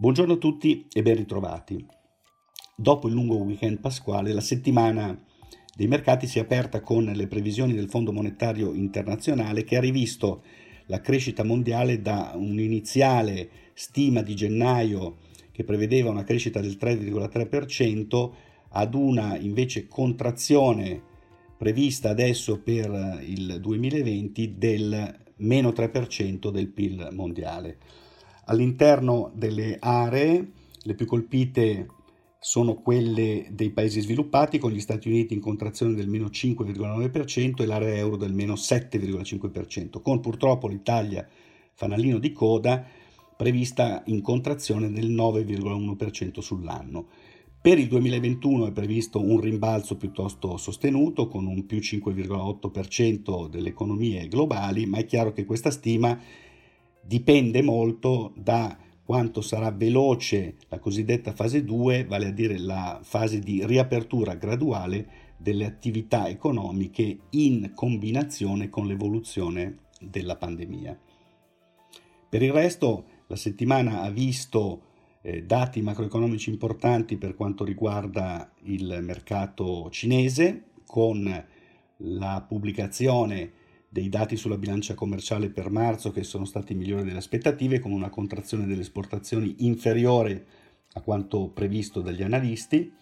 Buongiorno a tutti e ben ritrovati. Dopo il lungo weekend pasquale, la settimana dei mercati si è aperta con le previsioni del Fondo Monetario Internazionale che ha rivisto la crescita mondiale da un'iniziale stima di gennaio che prevedeva una crescita del 3,3% ad una invece contrazione prevista adesso per il 2020 del meno 3% del PIL mondiale. All'interno delle aree, le più colpite sono quelle dei paesi sviluppati, con gli Stati Uniti in contrazione del meno 5,9% e l'area euro del meno 7,5%, con purtroppo l'Italia fanalino di coda prevista in contrazione del 9,1% sull'anno. Per il 2021 è previsto un rimbalzo piuttosto sostenuto con un più 5,8% delle economie globali, ma è chiaro che questa stima dipende molto da quanto sarà veloce la cosiddetta fase 2, vale a dire la fase di riapertura graduale delle attività economiche in combinazione con l'evoluzione della pandemia. Per il resto, la settimana ha visto eh, dati macroeconomici importanti per quanto riguarda il mercato cinese, con la pubblicazione dei dati sulla bilancia commerciale per marzo che sono stati migliori delle aspettative, con una contrazione delle esportazioni inferiore a quanto previsto dagli analisti,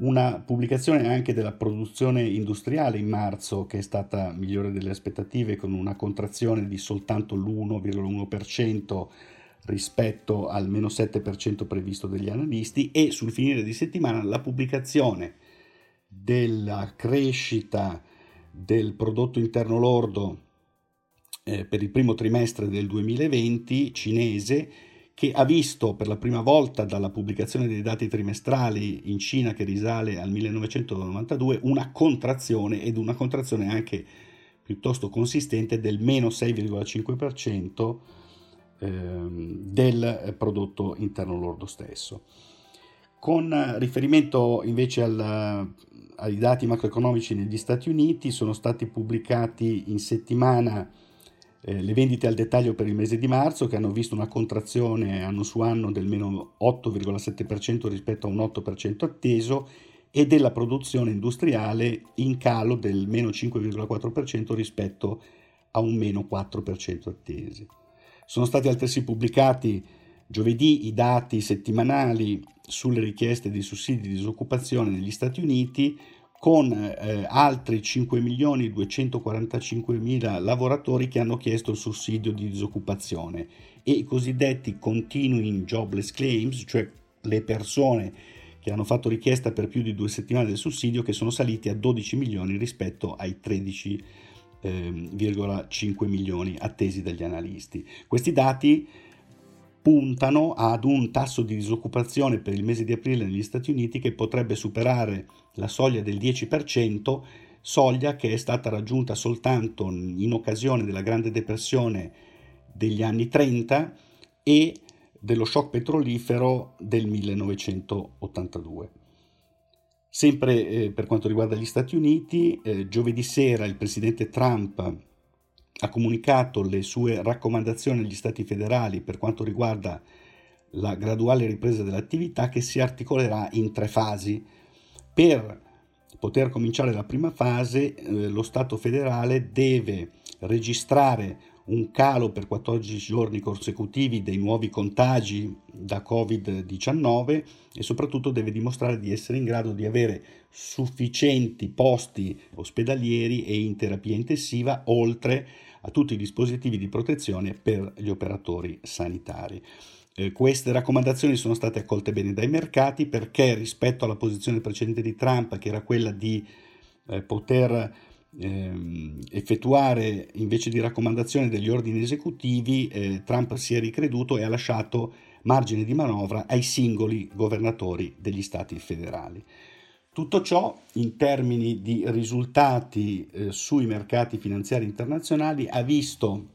una pubblicazione anche della produzione industriale in marzo che è stata migliore delle aspettative con una contrazione di soltanto l'1,1% rispetto al meno 7% previsto dagli analisti. E sul finire di settimana la pubblicazione della crescita del prodotto interno lordo eh, per il primo trimestre del 2020 cinese che ha visto per la prima volta dalla pubblicazione dei dati trimestrali in Cina che risale al 1992 una contrazione ed una contrazione anche piuttosto consistente del meno 6,5% ehm, del prodotto interno lordo stesso. Con riferimento invece al, ai dati macroeconomici negli Stati Uniti sono stati pubblicati in settimana eh, le vendite al dettaglio per il mese di marzo che hanno visto una contrazione anno su anno del meno 8,7% rispetto a un 8% atteso e della produzione industriale in calo del meno 5,4% rispetto a un meno 4% attesi. Sono stati altresì pubblicati giovedì i dati settimanali sulle richieste di sussidi di disoccupazione negli Stati Uniti con eh, altri 5.245.000 lavoratori che hanno chiesto il sussidio di disoccupazione e i cosiddetti continuing jobless claims, cioè le persone che hanno fatto richiesta per più di due settimane del sussidio che sono saliti a 12 milioni rispetto ai 13,5 eh, milioni attesi dagli analisti. Questi dati puntano ad un tasso di disoccupazione per il mese di aprile negli Stati Uniti che potrebbe superare la soglia del 10%, soglia che è stata raggiunta soltanto in occasione della Grande Depressione degli anni 30 e dello shock petrolifero del 1982. Sempre eh, per quanto riguarda gli Stati Uniti, eh, giovedì sera il presidente Trump ha comunicato le sue raccomandazioni agli Stati federali per quanto riguarda la graduale ripresa dell'attività che si articolerà in tre fasi. Per poter cominciare la prima fase, eh, lo Stato federale deve registrare un calo per 14 giorni consecutivi dei nuovi contagi da Covid-19 e soprattutto deve dimostrare di essere in grado di avere sufficienti posti ospedalieri e in terapia intensiva oltre a tutti i dispositivi di protezione per gli operatori sanitari. Eh, queste raccomandazioni sono state accolte bene dai mercati perché rispetto alla posizione precedente di Trump, che era quella di eh, poter eh, effettuare invece di raccomandazioni degli ordini esecutivi, eh, Trump si è ricreduto e ha lasciato margine di manovra ai singoli governatori degli stati federali. Tutto ciò in termini di risultati eh, sui mercati finanziari internazionali ha visto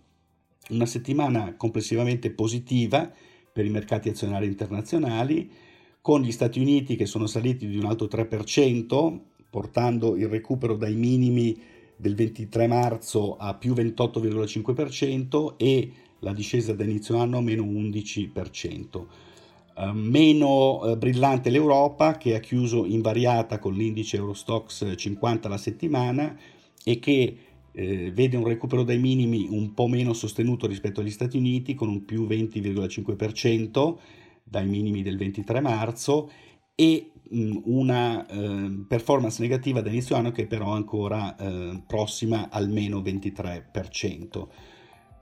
una settimana complessivamente positiva per i mercati azionari internazionali, con gli Stati Uniti che sono saliti di un altro 3%, portando il recupero dai minimi del 23 marzo a più 28,5% e la discesa da inizio anno meno 11%. Uh, meno uh, brillante l'Europa che ha chiuso invariata con l'indice Eurostox 50 la settimana e che eh, vede un recupero dai minimi un po' meno sostenuto rispetto agli Stati Uniti con un più 20,5% dai minimi del 23 marzo e mh, una eh, performance negativa da inizio anno che però è ancora eh, prossima al meno 23%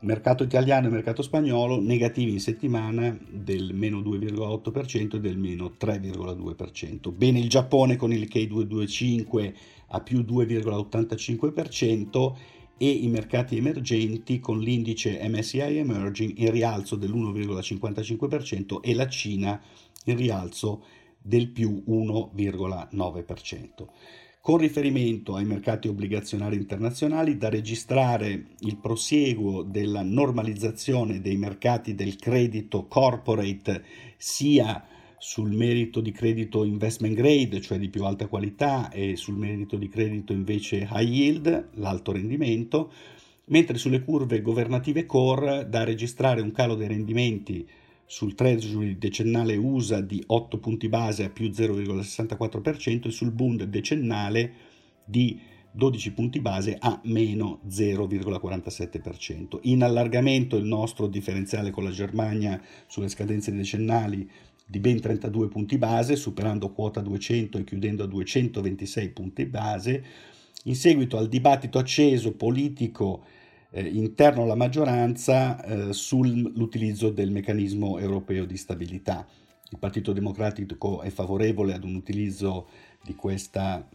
mercato italiano e mercato spagnolo negativi in settimana del meno 2,8% e del meno 3,2%. Bene il Giappone con il K 225 a più 2,85% e i mercati emergenti con l'indice MSCI Emerging in rialzo dell'1,55% e la Cina in rialzo del più 1,9%. Con riferimento ai mercati obbligazionari internazionali, da registrare il prosieguo della normalizzazione dei mercati del credito corporate sia sul merito di credito investment grade, cioè di più alta qualità, e sul merito di credito invece high yield, l'alto rendimento, mentre sulle curve governative core da registrare un calo dei rendimenti sul Treasury decennale USA di 8 punti base a più 0,64% e sul Bund decennale di 12 punti base a meno 0,47%. In allargamento il nostro differenziale con la Germania sulle scadenze decennali di ben 32 punti base, superando quota 200 e chiudendo a 226 punti base, in seguito al dibattito acceso politico eh, interno alla maggioranza eh, sull'utilizzo del meccanismo europeo di stabilità. Il Partito Democratico è favorevole ad un utilizzo di questa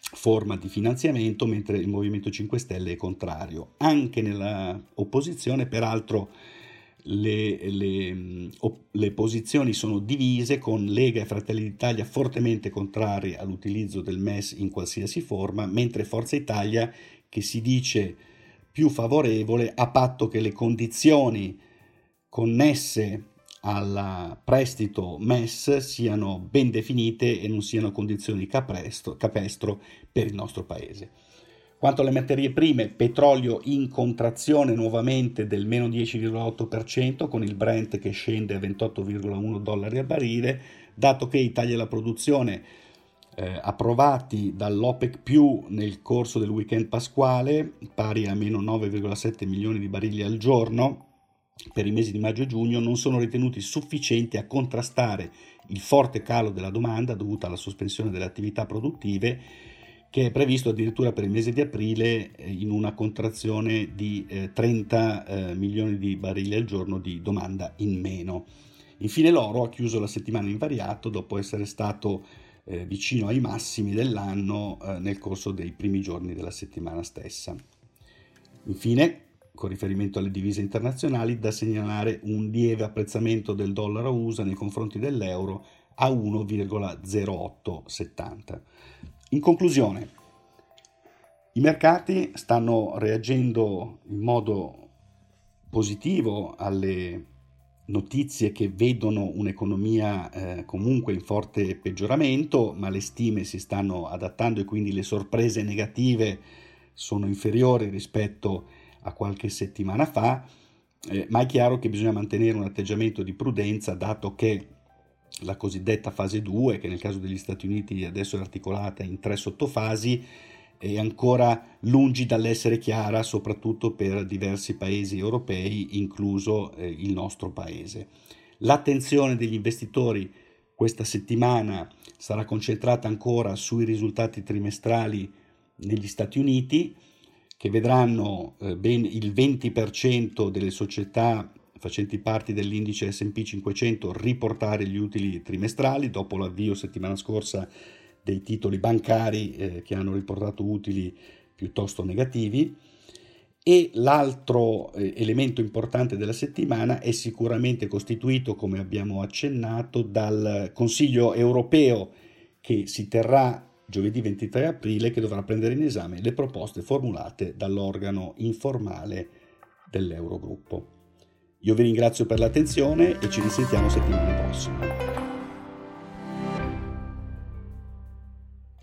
forma di finanziamento, mentre il Movimento 5 Stelle è contrario. Anche nell'opposizione, peraltro, le, le, le, posizioni sono divise con Lega e Fratelli d'Italia fortemente contrari all'utilizzo del MES in qualsiasi forma, mentre Forza Italia, che si dice più favorevole a patto che le condizioni connesse al prestito MES siano ben definite e non siano condizioni capestro, capestro per il nostro paese. Quanto alle materie prime, petrolio in contrazione nuovamente del meno 10,8% con il Brent che scende a 28,1 dollari al barile, dato che i tagli alla produzione eh, approvati dall'OPEC più nel corso del weekend pasquale, pari a meno 9,7 milioni di barili al giorno per i mesi di maggio e giugno, non sono ritenuti sufficienti a contrastare il forte calo della domanda dovuta alla sospensione delle attività produttive che è previsto addirittura per il mese di aprile eh, in una contrazione di eh, 30 eh, milioni di barili al giorno di domanda in meno. Infine l'oro ha chiuso la settimana invariato dopo essere stato eh, vicino ai massimi dell'anno eh, nel corso dei primi giorni della settimana stessa. Infine, con riferimento alle divise internazionali, da segnalare un lieve apprezzamento del dollaro USA nei confronti dell'euro a 1,0870. In conclusione, i mercati stanno reagendo in modo positivo alle notizie che vedono un'economia eh, comunque in forte peggioramento, ma le stime si stanno adattando e quindi le sorprese negative sono inferiori rispetto a qualche settimana fa, eh, ma è chiaro che bisogna mantenere un atteggiamento di prudenza dato che la cosiddetta fase 2, che nel caso degli Stati Uniti adesso è articolata in tre sottofasi, è ancora lungi dall'essere chiara, soprattutto per diversi paesi europei, incluso eh, il nostro paese. L'attenzione degli investitori questa settimana sarà concentrata ancora sui risultati trimestrali negli Stati Uniti, che vedranno eh, ben il 20% delle società facenti parte dell'indice SP 500 riportare gli utili trimestrali dopo l'avvio settimana scorsa dei titoli bancari eh, che hanno riportato utili piuttosto negativi. E l'altro eh, elemento importante della settimana è sicuramente costituito, come abbiamo accennato, dal Consiglio europeo che si terrà giovedì 23 aprile, che dovrà prendere in esame le proposte formulate dall'organo informale dell'Eurogruppo. Io vi ringrazio per l'attenzione e ci risentiamo settimana prossima.